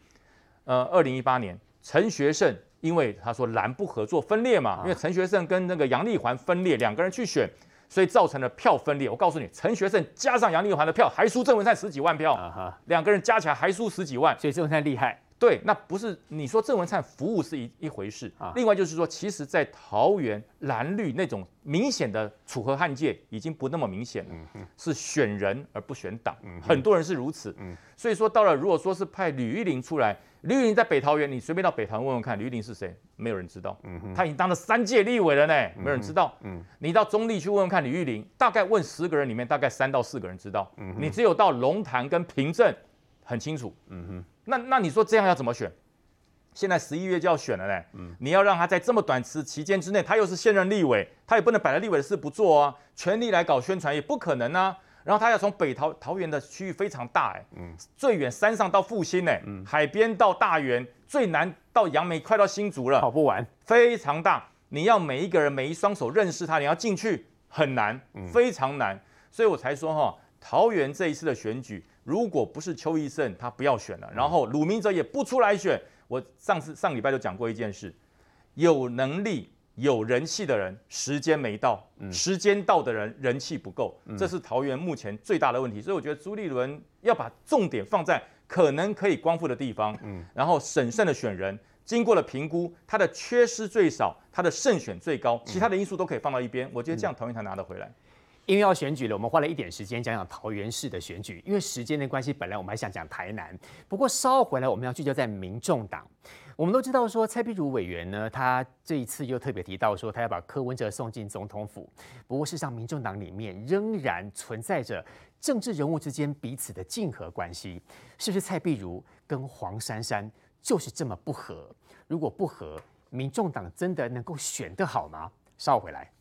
呃，二零一八年陈学圣因为他说蓝不合作分裂嘛，啊、因为陈学圣跟那个杨丽环分裂，两个人去选，所以造成了票分裂。我告诉你，陈学圣加上杨丽环的票还输郑文灿十几万票，两个人加起来还输十几万，所以郑文灿厉害。对，那不是你说郑文灿服务是一一回事啊。另外就是说，其实，在桃园蓝绿那种明显的楚河汉界已经不那么明显了，嗯、是选人而不选党，嗯、很多人是如此。嗯、所以说到了，如果说是派吕玉玲出来，吕玉玲在北桃园，你随便到北桃园问问看，吕玉玲是谁？没有人知道。嗯、他已经当了三届立委了呢，没有人知道。嗯、你到中立去问问看，吕玉玲大概问十个人里面，大概三到四个人知道。嗯、你只有到龙潭跟平镇很清楚。嗯哼那那你说这样要怎么选？现在十一月就要选了嘞，嗯，你要让他在这么短时期间之内，他又是现任立委，他也不能摆了立委的事不做啊，全力来搞宣传也不可能啊。然后他要从北桃桃园的区域非常大哎，嗯，最远山上到复兴哎，嗯，海边到大园，最南到杨梅，快到新竹了，跑不完，非常大。你要每一个人每一双手认识他，你要进去很难，非常难。所以我才说哈，桃园这一次的选举。如果不是邱奕胜，他不要选了。然后鲁明哲也不出来选。我上次上礼拜就讲过一件事：有能力、有人气的人，时间没到；时间到的人，人气不够。这是桃园目前最大的问题。所以我觉得朱立伦要把重点放在可能可以光复的地方，然后审慎的选人。经过了评估，他的缺失最少，他的胜选最高，其他的因素都可以放到一边。我觉得这样桃园才拿得回来。因为要选举了，我们花了一点时间讲讲桃园市的选举。因为时间的关系，本来我们还想讲台南，不过稍后回来我们要聚焦在民众党。我们都知道说蔡壁如委员呢，他这一次又特别提到说他要把柯文哲送进总统府。不过事实上，民众党里面仍然存在着政治人物之间彼此的竞合关系。是不是蔡壁如跟黄珊珊就是这么不合？如果不合，民众党真的能够选得好吗？稍后回来。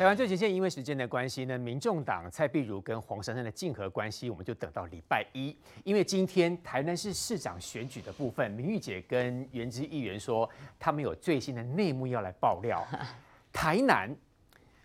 台湾最前线，因为时间的关系呢，民众党蔡碧如跟黄珊珊的竞合关系，我们就等到礼拜一。因为今天台南市市长选举的部分，明玉姐跟原之议员说，他们有最新的内幕要来爆料。台南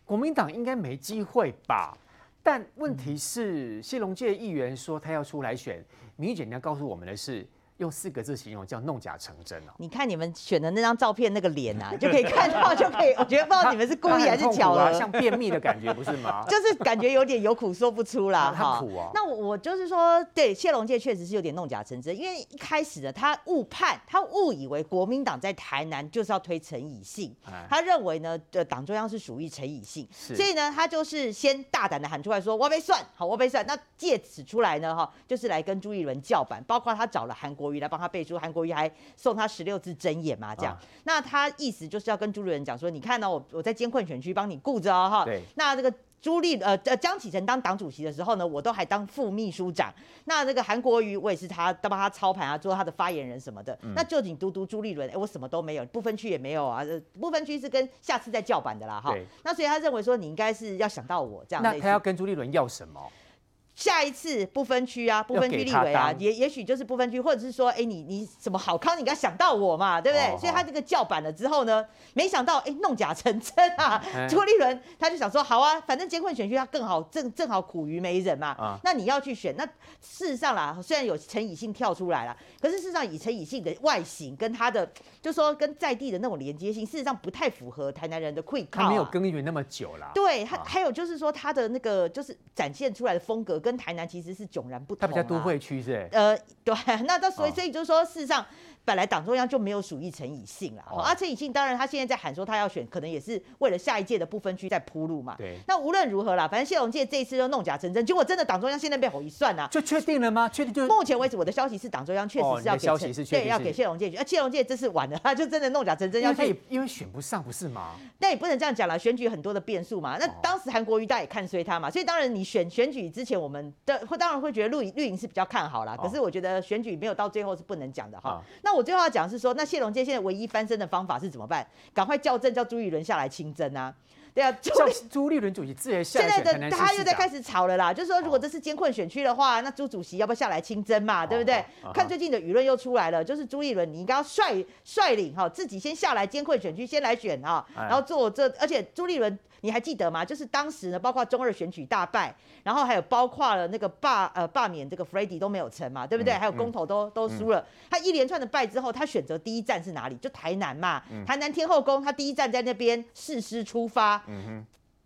国民党应该没机会吧？但问题是，谢龙介议员说他要出来选，明玉姐你要告诉我们的是。用四个字形容叫弄假成真哦！你看你们选的那张照片那个脸啊，就可以看到，就可以。我觉得不知道你们是故意 还是巧了，啊，像便秘的感觉不是吗？就是感觉有点有苦说不出啦，哈。苦啊！那我我就是说，对谢龙介确实是有点弄假成真，因为一开始的他误判，他误以为国民党在台南就是要推陈以信，他认为呢，呃，党中央是属于陈以信，所以呢，他就是先大胆的喊出来说我被算，好，我被算。那借此出来呢，哈，就是来跟朱一伦叫板，包括他找了韩国。国瑜来帮他背书，韩国瑜还送他十六字真言嘛？这样，啊、那他意思就是要跟朱立伦讲说，你看呢、哦，我我在艰困选区帮你顾着哦，哈。对。那这个朱立呃呃江启臣当党主席的时候呢，我都还当副秘书长。那这个韩国瑜我也是他帮他操盘啊，做他的发言人什么的。嗯、那就仅独独朱立伦，哎，我什么都没有，不分区也没有啊。不分区是跟下次再叫板的啦，哈。那所以他认为说，你应该是要想到我这样。那他要跟朱立伦要什么？下一次不分区啊，不分区立委啊，也也许就是不分区，或者是说，哎、欸，你你什么好康，你应该想到我嘛，对不对？哦、所以他这个叫板了之后呢，没想到哎、欸，弄假成真啊！嗯、朱立伦他就想说，好啊，反正监困选区他更好，正正好苦于没人嘛。啊、那你要去选，那事实上啦，虽然有陈以信跳出来了，可是事实上以陈以信的外形跟他的，就说跟在地的那种连接性，事实上不太符合台南人的胃口、啊。他没有耕耘那么久了。对，他还有就是说他的那个就是展现出来的风格。跟台南其实是迥然不同、啊。它比较都会区是？呃，对，那到所以所以就是说，事实上。本来党中央就没有属意陈以信了，啊，陈以信当然他现在在喊说他要选，可能也是为了下一届的不分区在铺路嘛。对。那无论如何啦，反正谢龙介这一次就弄假成真，结果真的党中央现在被吼一算啊，就确定了吗？确定就。目前为止，我的消息是党中央确实是要给对，要给谢龙介选。啊，谢龙介这次完了，他就真的弄假成真要去，因为因为选不上不是吗？那也不能这样讲了，选举很多的变数嘛。那当时韩国瑜大也看衰他嘛，所以当然你选选举之前，我们的会当然会觉得绿营绿营是比较看好啦。可是我觉得选举没有到最后是不能讲的哈。哦、那我最后要讲是说。那谢龙介现在唯一翻身的方法是怎么办？赶快校正，叫朱雨伦下来亲征啊！对啊，朱朱立伦主席自然下现在的他又在开始吵了啦，就是说如果这是艰困选区的话，那朱主席要不要下来亲征嘛？对不对？看最近的舆论又出来了，就是朱立伦你应该要率率领哈，自己先下来艰困选区先来选哈，然后做这，而且朱立伦。你还记得吗？就是当时呢，包括中二选举大败，然后还有包括了那个罢呃罢免这个 Freddy 都没有成嘛，对不对？嗯、还有公投都、嗯、都输了。他一连串的败之后，他选择第一站是哪里？就台南嘛，嗯、台南天后宫，他第一站在那边誓师出发。嗯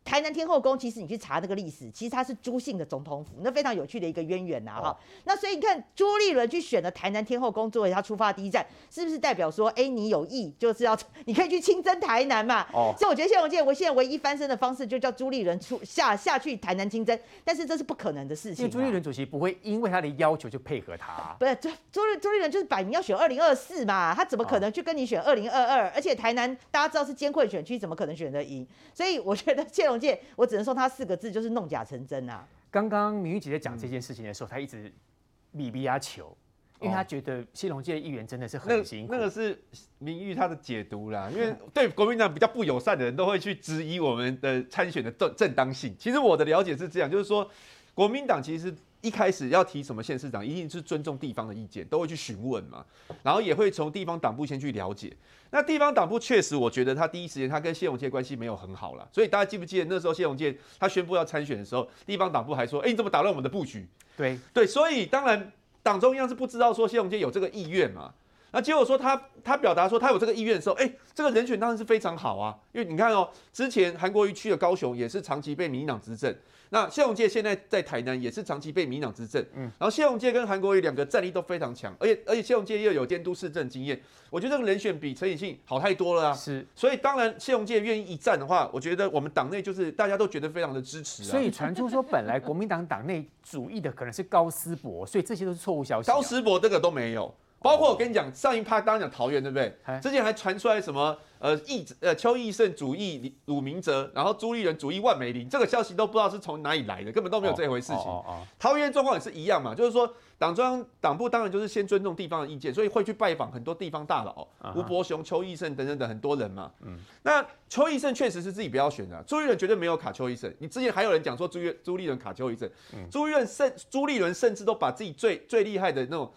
台南天后宫，其实你去查那个历史，其实它是朱姓的总统府，那非常有趣的一个渊源呐，哈。那所以你看朱立伦去选了台南天后宫作为他出发第一站，是不是代表说，哎，你有意就是要 你可以去亲征台南嘛？哦。所以我觉得谢龙介，我现在唯一翻身的方式就叫朱立伦出下下去台南亲征，但是这是不可能的事情。因为朱立伦主席不会因为他的要求就配合他、啊。不是朱朱立朱立伦就是摆明要选二零二四嘛，他怎么可能去跟你选二零二二？而且台南大家知道是艰困选区，怎么可能选得赢？所以我觉得谢龙介，我只能说。他四个字就是弄假成真啊！刚刚明玉姐在讲这件事情的时候，她、一直比比啊求，因为他觉得新龙界的议员真的是很辛苦。那，那个是明玉他的解读啦，因为对国民党比较不友善的人都会去质疑我们的参选的正正当性。其实我的了解是这样，就是说国民党其实。一开始要提什么县市长，一定是尊重地方的意见，都会去询问嘛，然后也会从地方党部先去了解。那地方党部确实，我觉得他第一时间他跟谢永介关系没有很好了，所以大家记不记得那时候谢永介他宣布要参选的时候，地方党部还说：“哎，你怎么打乱我们的布局？”对对，所以当然党中央是不知道说谢永介有这个意愿嘛。那结果说他他表达说他有这个意愿的时候，哎，这个人选当然是非常好啊，因为你看哦，之前韩国瑜去了高雄，也是长期被民进党执政。那谢龙介现在在台南也是长期被民进党执政，嗯，然后谢龙介跟韩国瑜两个战力都非常强，而且而且谢龙介又有监督市政经验，我觉得这个人选比陈以信好太多了啊，是，所以当然谢龙介愿意一战的话，我觉得我们党内就是大家都觉得非常的支持啊。所以传出说本来国民党党内主义的可能是高思博，所以这些都是错误消息啊。高思博这个都没有。包括我跟你讲，上一趴刚刚讲桃园对不对？之前还传出来什么呃义呃邱义胜主义鲁明哲，然后朱立伦主义万美玲，这个消息都不知道是从哪里来的，根本都没有这回事情。哦哦哦、桃园状况也是一样嘛，就是说党中央党部当然就是先尊重地方的意见，所以会去拜访很多地方大佬，吴伯雄、邱义胜等等等很多人嘛。嗯，那邱义胜确实是自己不要选的，朱立伦绝对没有卡邱义胜。你之前还有人讲说朱朱立伦卡邱义胜，朱立伦甚朱立伦甚至都把自己最最厉害的那种。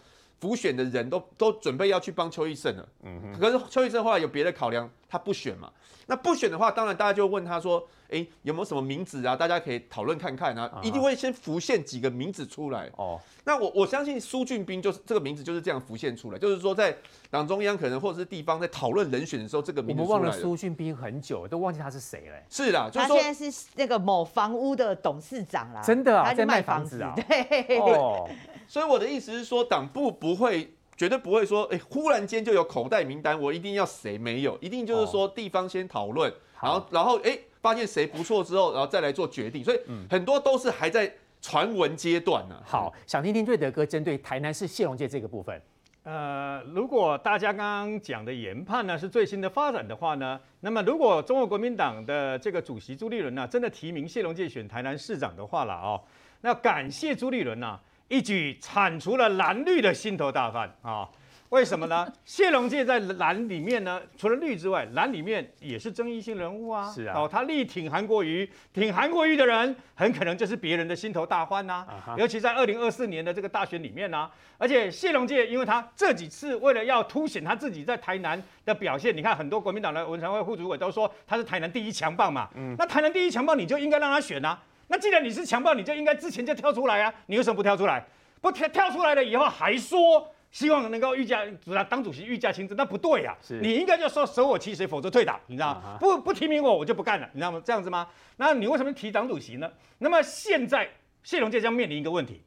辅选的人都都准备要去帮邱义胜了，嗯，可是邱义胜后来有别的考量，他不选嘛。那不选的话，当然大家就问他说，哎、欸，有没有什么名字啊？大家可以讨论看看啊，一定会先浮现几个名字出来。哦，那我我相信苏俊斌就是这个名字就是这样浮现出来，就是说在党中央可能或者是地方在讨论人选的时候，这个名字出来。我们忘了苏俊斌很久，都忘记他是谁了。是啦，就是、他现在是那个某房屋的董事长啦。真的啊，他在卖房子啊。对。哦，所以我的意思是说，党部不会。绝对不会说，哎、欸，忽然间就有口袋名单，我一定要谁没有，一定就是说地方先讨论，然后然后哎、欸，发现谁不错之后，然后再来做决定，所以很多都是还在传闻阶段呢。好，想听听瑞德哥针对台南市谢龙界这个部分。呃，如果大家刚刚讲的研判呢是最新的发展的话呢，那么如果中国国民党的这个主席朱立伦呢真的提名谢龙介选台南市长的话了哦，那感谢朱立伦呢。一举铲除了蓝绿的心头大患啊！为什么呢？谢龙介在蓝里面呢，除了绿之外，蓝里面也是争议性人物啊。是啊，哦，他力挺韩国瑜，挺韩国瑜的人，很可能就是别人的心头大患呐、啊。尤其在二零二四年的这个大选里面呢、啊，而且谢龙介，因为他这几次为了要凸显他自己在台南的表现，你看很多国民党的文传会副主委都说他是台南第一强棒嘛。嗯，那台南第一强棒，你就应该让他选啊。那既然你是强暴，你就应该之前就跳出来啊！你为什么不跳出来？不跳跳出来了以后还说希望能够御驾主当主席御驾亲征，那不对呀、啊！你应该就说舍我其谁，否则退党，你知道吗？不不提名我，我就不干了，你知道吗？这样子吗？那你为什么提党主席呢？那么现在谢龙介将面临一个问题，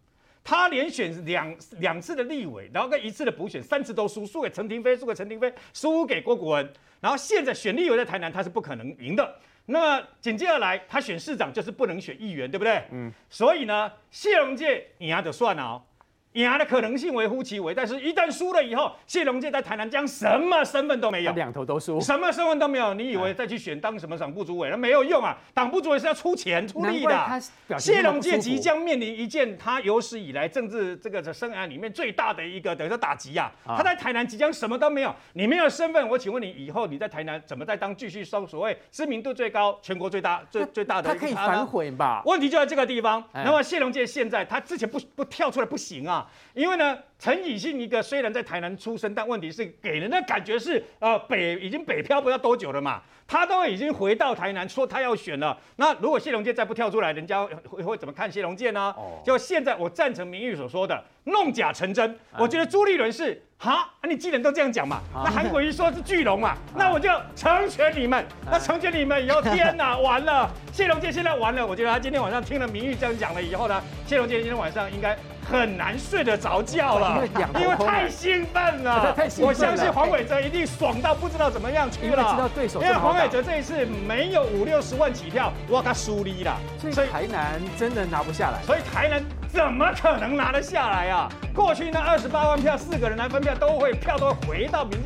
他连选两两次的立委，然后跟一次的补选，三次都输，输给陈廷飞，输给陈廷飞，输给郭国文，然后现在选立委在台南，他是不可能赢的。那么紧接而来，他选市长就是不能选议员，对不对？嗯。所以呢，谢龙介赢就算了哦。赢的可能性微乎其微，但是一旦输了以后，谢龙介在台南将什么身份都没有，两头都输，什么身份都没有。你以为再去选当什么党部主委，那没有用啊！党部主委是要出钱出力的。谢龙介即将面临一件他有史以来政治这个生涯里面最大的一个等于说打击啊！他在台南即将什么都没有，你没有身份，我请问你以后你在台南怎么再当继续收所谓知名度最高、全国最大、最最大的？他可以反悔吧？问题就在这个地方。那么谢龙介现在他之前不不跳出来不行啊。因为呢，陈以信一个虽然在台南出生，但问题是给人的感觉是，呃，北已经北漂不知道多久了嘛，他都已经回到台南说他要选了。那如果谢龙介再不跳出来，人家会会怎么看谢龙介呢？哦，就现在我赞成明玉所说的弄假成真。我觉得朱立伦是哈，你既然都这样讲嘛，那韩国瑜说是巨龙嘛，那我就成全你们。那成全你们以后，天哪，完了，谢龙介现在完了。我觉得他今天晚上听了明玉这样讲了以后呢，谢龙介今天晚上应该。很难睡得着觉了，因为太兴奋了。我相信黄伟哲一定爽到不知道怎么样去了。因为知道对手，因为黄伟哲这一次没有五六十万起跳，哇，他输力了。所以台南真的拿不下来。所以台南怎么可能拿得下来啊？过去那二十八万票，四个人来分票，都会票都会回到民进党。